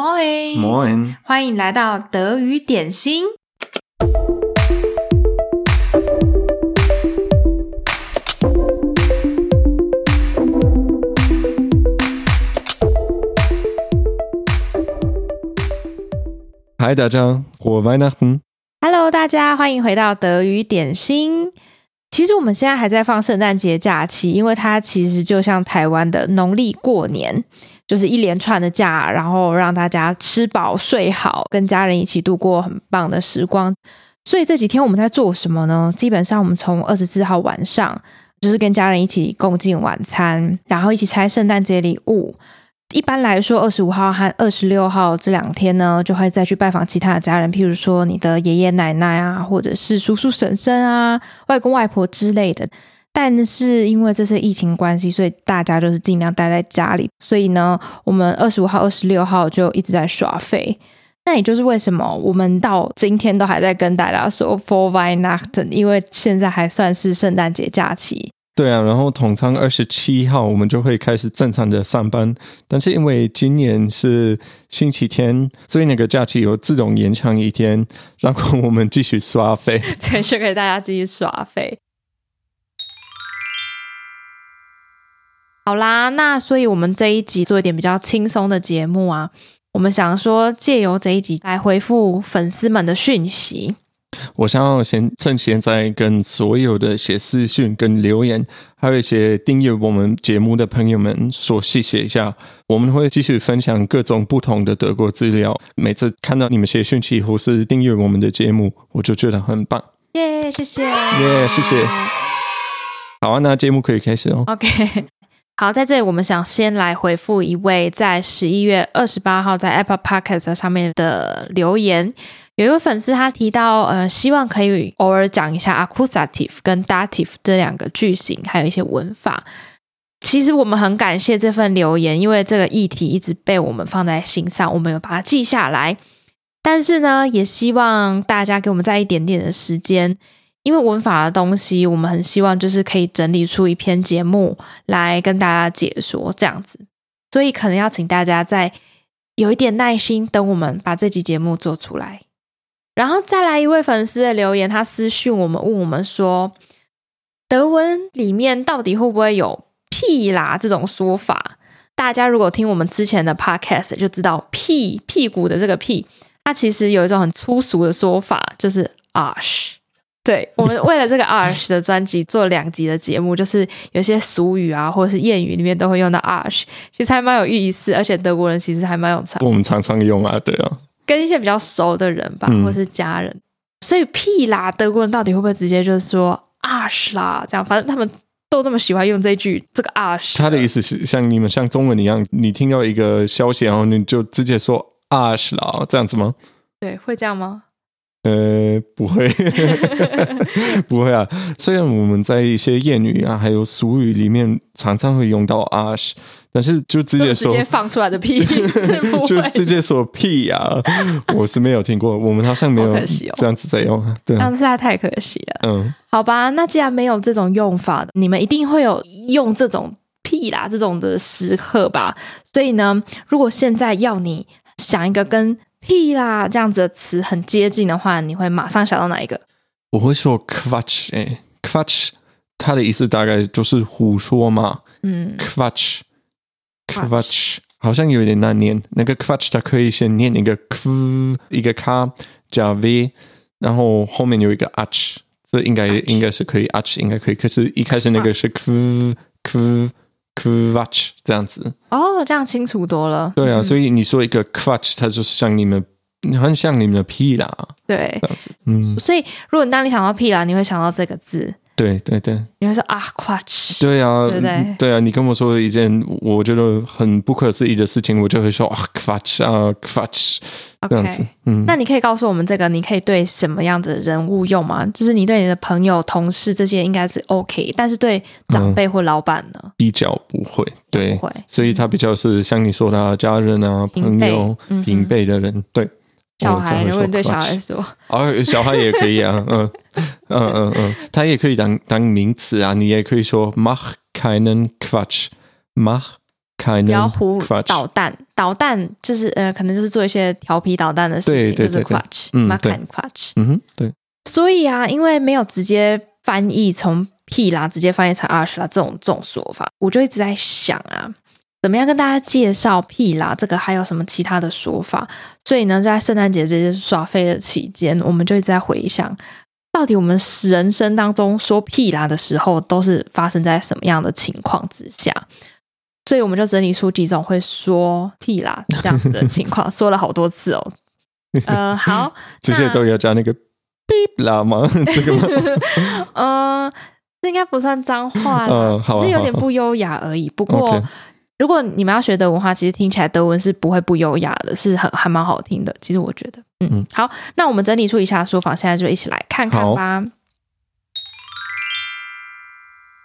Moin，欢迎来到德语点心。嗨，大家，我 Weihnachten。Hello，大家欢迎回到德语点心。其实我们现在还在放圣诞节假期，因为它其实就像台湾的农历过年。就是一连串的假，然后让大家吃饱睡好，跟家人一起度过很棒的时光。所以这几天我们在做什么呢？基本上我们从二十四号晚上就是跟家人一起共进晚餐，然后一起拆圣诞节礼物。一般来说，二十五号和二十六号这两天呢，就会再去拜访其他的家人，譬如说你的爷爷奶奶啊，或者是叔叔婶婶啊、外公外婆之类的。但是因为这次疫情关系，所以大家就是尽量待在家里。所以呢，我们二十五号、二十六号就一直在耍废。那也就是为什么我们到今天都还在跟大家说 Frohe Weihnachten，因为现在还算是圣诞节假期。对啊，然后通常二十七号我们就会开始正常的上班。但是因为今年是星期天，所以那个假期有自动延长一天，然后我们继续刷废。对，就给大家继续刷废。好啦，那所以我们这一集做一点比较轻松的节目啊，我们想说借由这一集来回复粉丝们的讯息。我想要先趁现在跟所有的写私讯跟留言，还有一些订阅我们节目的朋友们说谢谢一下。我们会继续分享各种不同的德国资料。每次看到你们写讯息或是订阅我们的节目，我就觉得很棒。耶，谢谢，耶，谢谢。好啊，那节目可以开始哦。OK。好，在这里我们想先来回复一位在十一月二十八号在 Apple Podcast 上面的留言。有一位粉丝他提到，呃，希望可以偶尔讲一下 Accusative 跟 Dative 这两个句型，还有一些文法。其实我们很感谢这份留言，因为这个议题一直被我们放在心上，我们有把它记下来。但是呢，也希望大家给我们再一点点的时间。因为文法的东西，我们很希望就是可以整理出一篇节目来跟大家解说这样子，所以可能要请大家再有一点耐心，等我们把这集节目做出来。然后再来一位粉丝的留言，他私讯我们问我们说，德文里面到底会不会有“屁啦”这种说法？大家如果听我们之前的 podcast 就知道，“屁”屁股的这个“屁”，它其实有一种很粗俗的说法，就是 arse。对，我们为了这个 Arsch 的专辑做两集的节目，就是有些俗语啊，或者是谚语里面都会用到 Arsch，其实还蛮有意思，而且德国人其实还蛮有常。我们常常用啊，对啊，跟一些比较熟的人吧，或是家人。嗯、所以屁啦，德国人到底会不会直接就是说 Arsch 啦？这样，反正他们都那么喜欢用这句这个 Arsch。他的意思是像你们像中文一样，你听到一个消息，然后你就直接说 Arsch 啦，这样子吗？对，会这样吗？呃，不会，不会啊。虽然我们在一些谚语啊，还有俗语里面常常会用到 Arsch，但是就直接说直接放出来的屁 是不会就直接说屁呀、啊，我是没有听过。我们好像没有这样子在用，对，但是太可惜了。嗯，好吧，那既然没有这种用法，你们一定会有用这种屁啦这种的时刻吧？所以呢，如果现在要你想一个跟屁啦，这样子的词很接近的话，你会马上想到哪一个？我会说 Quatsch，哎，Quatsch，它的意思大概就是胡说嘛。嗯，Quatsch，Quatsch，好像有点难念。那个 Quatsch，它可以先念一个 Q，一个 K 加 V，然后后面有一个 Ach，这应该应该是可以，Ach 应该可以。可是，一开始那个是 Q Q。Quatsch 这样子哦，这样清楚多了。对啊，嗯、所以你说一个 Quatsch，它就是像你们，很像你们的屁啦。对，这样子。嗯，所以如果当你想到屁啦，你会想到这个字。对对对，你会说啊，Quatsch。对啊，对不对？对啊，你跟我说一件我觉得很不可思议的事情，我就会说啊，Quatsch 啊，Quatsch。这样子，嗯，那你可以告诉我们这个，你可以对什么样的人物用吗？就是你对你的朋友、同事这些应该是 OK，但是对长辈或老板呢？比较不会，对，不会，所以他比较是像你说的家人啊、朋友、平辈的人，对。小孩，如果你对小孩说，哦，小孩也可以啊，嗯嗯嗯嗯，他也可以当当名词啊，你也可以说 mach keinen Quatsch，mach 开不要胡 Quatsch 捣蛋，捣蛋就是呃，可能就是做一些调皮捣蛋的事情，就是对 Quatsch，嗯 m 对。a Quatsch。嗯哼，对，所以啊，因为没有直接翻译从屁啦直接翻译成 Arsch 啦这种这种说法，我就一直在想啊，怎么样跟大家介绍屁啦这个还有什么其他的说法？所以呢，在圣诞节这些耍废的期间，我们就一直在回想，到底我们人生当中说屁啦的时候，都是发生在什么样的情况之下？所以我们就整理出几种会说屁啦这样子的情况，说了好多次哦。呃，好，这些都要加那个 beep 啦吗？这个吗？嗯，这应该不算脏话啦，嗯 好啊只是有点不优雅而已。不过如果你们要学德文的话，其实听起来德文是不会不优雅的，是很还蛮好听的。其实我觉得，嗯，嗯好，那我们整理出以下说法，现在就一起来看看吧。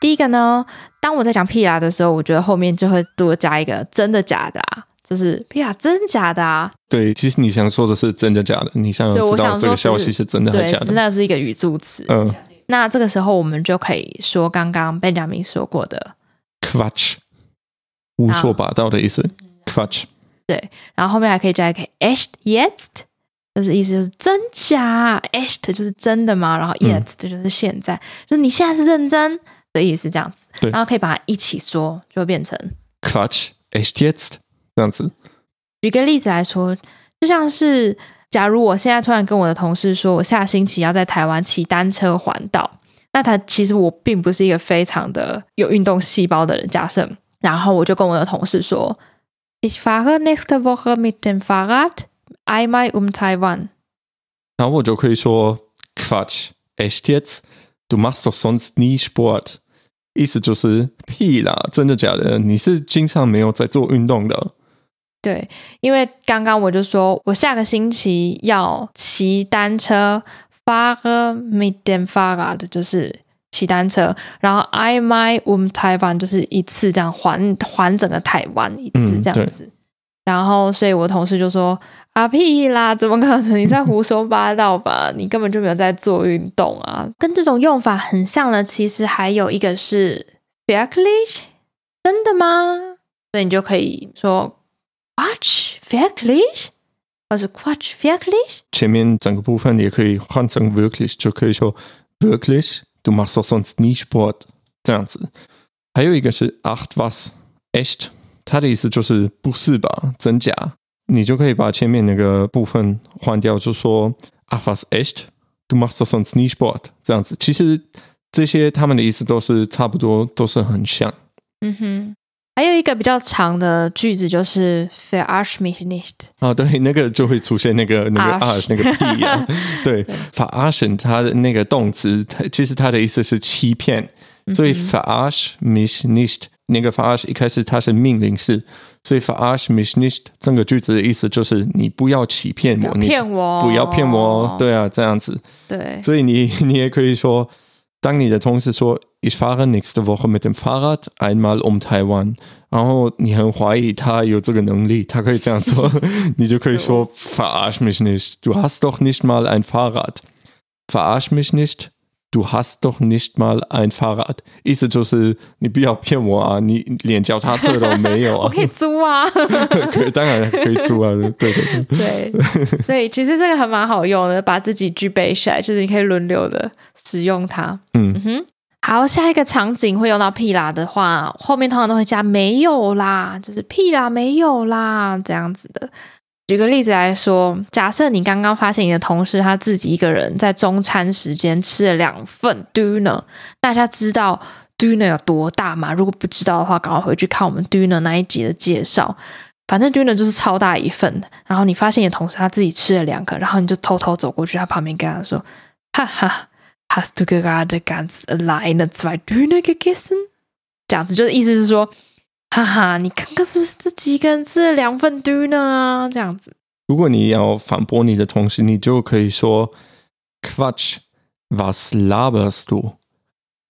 第一个呢，当我在讲屁啦的时候，我觉得后面就会多加一个真的假的啊，就是屁啦真假的啊。对，其实你想说的是真的假的，你想知道这个消息是真的还，是假的？真的是一个语助词。嗯那这个时候我们就可以说刚刚 Benjamin 说过的，，Quatsch，胡说八道的意思，Quatsch。对，然后后面还可以加一个 echt jetzt，就是意思就是真假，echt 就是真的嘛，然后 jetzt 就是现在，就是你现在是认真的意思，这样子。对然后可以把它一起说，就会变成。Jetzt，这样子。举个例子来说，就像是假如我现在突然跟我的同事说，我下星期要在台湾骑单车环岛，那他其实我并不是一个非常的有运动细胞的人。假设，然后我就跟我的同事说，Ich fahre nächste Woche mit dem Fahrrad einmal um Taiwan。然后我就可以说 Quatsch，echt jetzt，du machst doch sonst nie Sport，意思就是屁啦，真的假的？你是经常没有在做运动的。对，因为刚刚我就说我下个星期要骑单车，fahre mit dem Fahrrad 就是骑单车，然后 einmal um Taiwan 就是一次这样环环整个台湾一次这样子，嗯、然后所以我同事就说啊屁啦，怎么可能？你在胡说八道吧？你根本就没有在做运动啊！跟这种用法很像的，其实还有一个是 wirklich 真的吗？所以你就可以说。Quatsch wirklich，或是 Quatsch wirklich。前面整个部分也可以换成 wirklich，就可以说 wirklich，du machst doch sonst nie Sport 这样子。还有一个是 Ach was，echt，它的意思就是不是吧，真假。你就可以把前面那个部分换掉，就说 Ach was echt，du machst doch sonst nie Sport 这样子。其实这些他们的意思都是差不多，都是很像。嗯哼。 还有一个比较长的句子就是 Verarsch mich nicht 啊，对，那个就会出现那个那个 arsch 那个屁啊，对，Verarschen 它的那个动词，它其实它的意思是欺骗，所以 Verarsch mich nicht 那个 Verarsch 一开始它是命令式，所以 Verarsch mich nicht 这个句子的意思就是你不要欺骗我，骗我，不要骗我，对啊，这样子，对，所以你 你也可以说，当你的同事说。Ich fahre nächste Woche mit dem Fahrrad einmal um Taiwan。然后你很怀疑他有这个能力，他可以这样做，你就可以说 Verarsch mich nicht, du hast doch nicht mal ein Fahrrad. Verarsch mich nicht, du hast doch nicht mal ein Fahrrad。意思就是你不要骗我啊，你连脚踏车都没有啊。我可以租啊，可以，当然可以租啊，对对对。对，所以其实这个还蛮好用的，把自己具备起来，就是你可以轮流的使用它。嗯哼。好，下一个场景会用到屁啦的话，后面通常都会加没有啦，就是屁啦没有啦这样子的。举个例子来说，假设你刚刚发现你的同事他自己一个人在中餐时间吃了两份 döner，大家知道 döner 有多大吗？如果不知道的话，赶快回去看我们 döner 那一集的介绍。反正 döner 就是超大一份，然后你发现你的同事他自己吃了两个，然后你就偷偷走过去他旁边跟他说，哈哈。Hast du gerade ganz alleine zwei Döner gegessen？这样子就是意思是说，哈哈，你刚刚是不是自己一个人吃了两份 Döner 啊？这样子。如果你要反驳你的同事，你就可以说 Quatsch，was laberst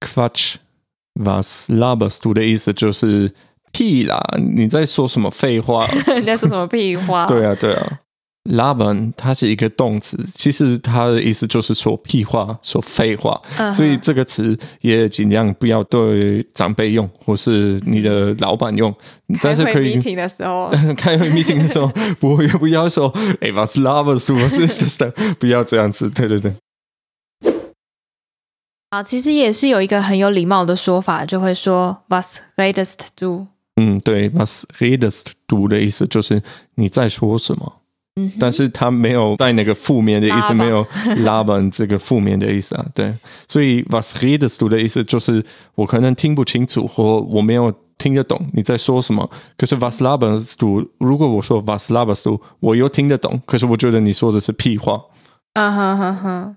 du？Quatsch，was laberst du 的意思就是屁啦！你在说什么废话？你在说什么屁话？对啊，对啊。Labern 它是一个动词，其实它的意思就是说屁话、说废话，uh huh. 所以这个词也尽量不要对长辈用，或是你的老板用。但是可以开会 meeting 的时候，开会 meeting 的时候，不会不要说哎，was 是是的，不要这样子。对对对。啊，其实也是有一个很有礼貌的说法，就会说 was redest do。嗯，对，was redest do 的意思就是你在说什么。嗯，但是他没有带那个负面的意思，没有 labern 这个负面的意思啊。对，所以 was redest du 的意思就是我可能听不清楚，或我没有听得懂你在说什么。可是 was laberst du，如果我说 was laberst du，我又听得懂，可是我觉得你说的是屁话。啊哈哈哈，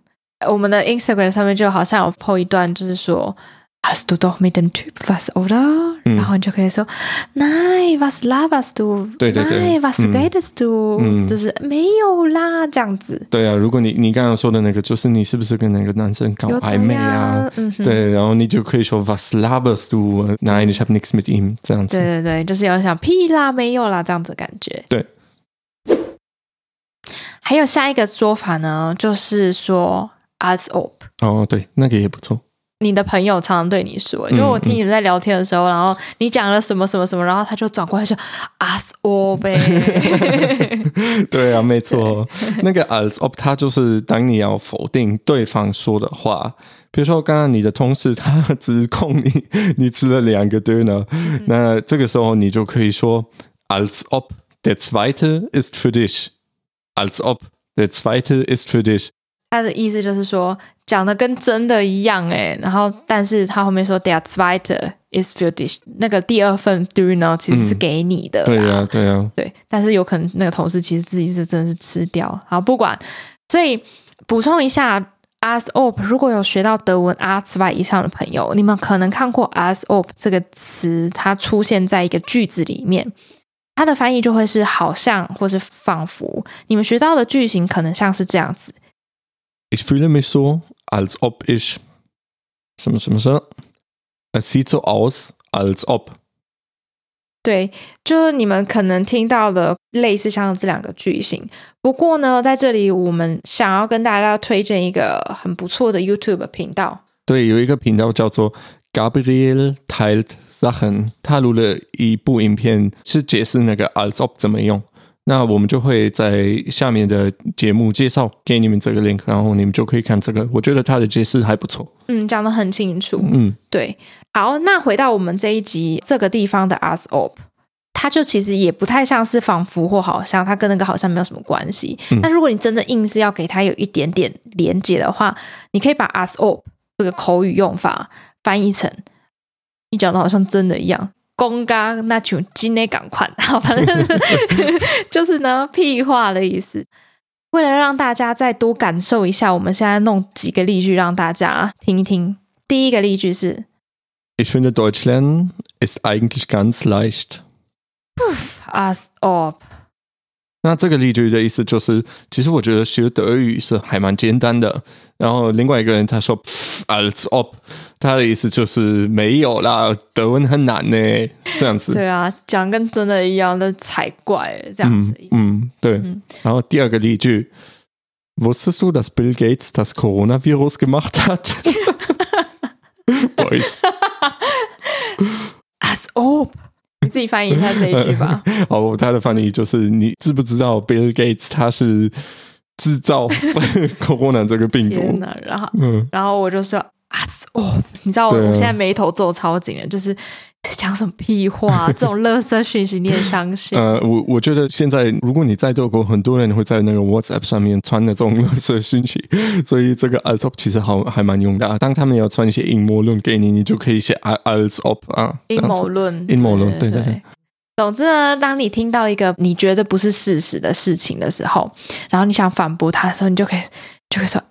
我们的 Instagram 上面就好像有 po 一段，就是说。Hast du doch mit dem Typ was, oder？然后你就可以说，Nein, was laberst du？对对对，Nein, was redest du？嗯，就是没有啦，这样子。对啊，如果你你刚刚说的那个，就是你是不是跟那个男生搞暧昧啊？嗯，对，然后你就可以说 was laberst du？Nein, ich habe nichts mit ihm。这样子。对对对，就是要想屁啦，没有啦，这样子感觉。对。还有下一个说法呢，就是说 als ob。哦，对，那个也不错。 你的朋友常常对你说，就我听你们在聊天的时候，然后你讲了什么什么什么，然后他就转过来说 “as ob”。对啊，没错，对那个 “as ob” 它就是当你要否定对方说的话，比如说刚刚你的同事他指控你，你吃了两个 döner，嗯、那这个时候你就可以说 “als ob der zweite ist für dich”，“als ob der zweite ist für dich”。他的意思就是说，讲的跟真的一样诶，然后但是他后面说 der zweite ist für dich，那个第二份 “do you know” 其实是给你的，嗯，对啊，对啊，对，但是有可能那个同事其实自己是真的是吃掉，好不管，所以补充一下 “as op”，如果有学到德文 A2 以上的朋友，你们可能看过 “as op” 这个词，它出现在一个句子里面，它的翻译就会是好像或是仿佛，你们学到的句型可能像是这样子。Ich fühle mich so, als ob ich，Es sieht so aus, als ob。对，就是你们可能听到的类似像这两个句型。不过呢，在这里我们想要跟大家推荐一个很不错的 YouTube 频道。对，有一个频道叫做 Gabriel teilt Sachen，他录了一部影片，是解释那个 als ob 怎么用。那我们就会在下面的节目介绍给你们这个 link，然后你们就可以看这个。我觉得他的解释还不错，嗯，讲得很清楚，嗯，对。好，那回到我们这一集这个地方的 AS OP，它就其实也不太像是仿佛或好像，它跟那个好像没有什么关系。那、嗯、如果你真的硬是要给它有一点点连接的话，你可以把 AS OP 这个口语用法翻译成你讲的好像真的一样。公嘎那就今天赶快，好，反正 就是呢，屁话的意思。为了让大家再多感受一下，我们现在弄几个例句让大家听一听。第一个例句是：Ich finde Deutsch lernen ist eigentlich ganz leicht. As ob。那这个例句的意思就是，其实我觉得学德语是还蛮简单的。然后另外一个人他说 als ob，他的意思就是没有啦，德文很难呢，这样子。对啊，讲跟真的一样的才怪，这样子。嗯，嗯，对。嗯、然后第二个例句，Wusstest du, dass Bill Gates das Coronavirus gemacht hat? Boys. As ob。你自己翻译一下这一句吧。好，他的翻译就是：你知不知道 Bill Gates 他是制造 Corona 这个病毒？然后，嗯，然后我就说啊，哦，你知道我我现在眉头皱超紧了，就是。讲什么屁话？这种垃圾讯息你也相信？呃，我我觉得现在如果你在德国，很多人会在那个 WhatsApp 上面传那种垃圾讯息，所以这个 als ob 其实好还蛮用的。当他们要传一些阴谋论给你，你就可以写 "alsop" 啊，阴谋论，阴谋论，对对对。总之呢，当你听到一个你觉得不是事实的事情的时候，然后你想反驳他的时候，你就可以就可以说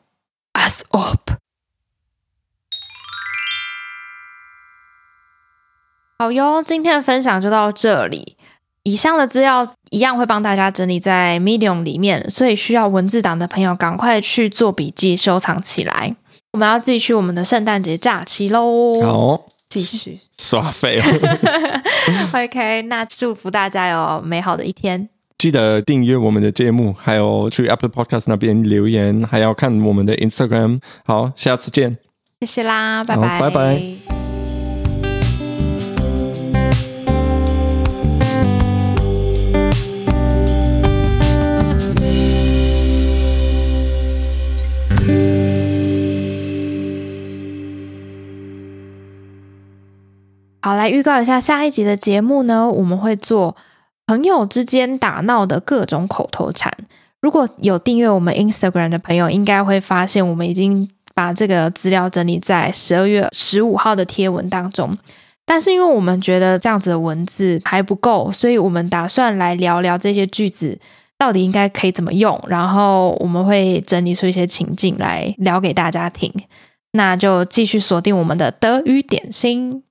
好哟，今天的分享就到这里。以上的资料一样会帮大家整理在 Medium 里面，所以需要文字档的朋友赶快去做笔记收藏起来。我们要继续我们的圣诞节假期喽！好，继续 耍废哦。OK，那祝福大家有美好的一天。记得订阅我们的节目，还有去 Apple Podcast 那边留言，还要看我们的 Instagram。好，下次见，谢谢啦，拜拜，拜拜。好，来预告一下下一集的节目呢，我们会做朋友之间打闹的各种口头禅。如果有订阅我们 Instagram 的朋友，应该会发现我们已经把这个资料整理在十二月十五号的贴文当中。但是因为我们觉得这样子的文字还不够，所以我们打算来聊聊这些句子到底应该可以怎么用，然后我们会整理出一些情境来聊给大家听。那就继续锁定我们的德语点心。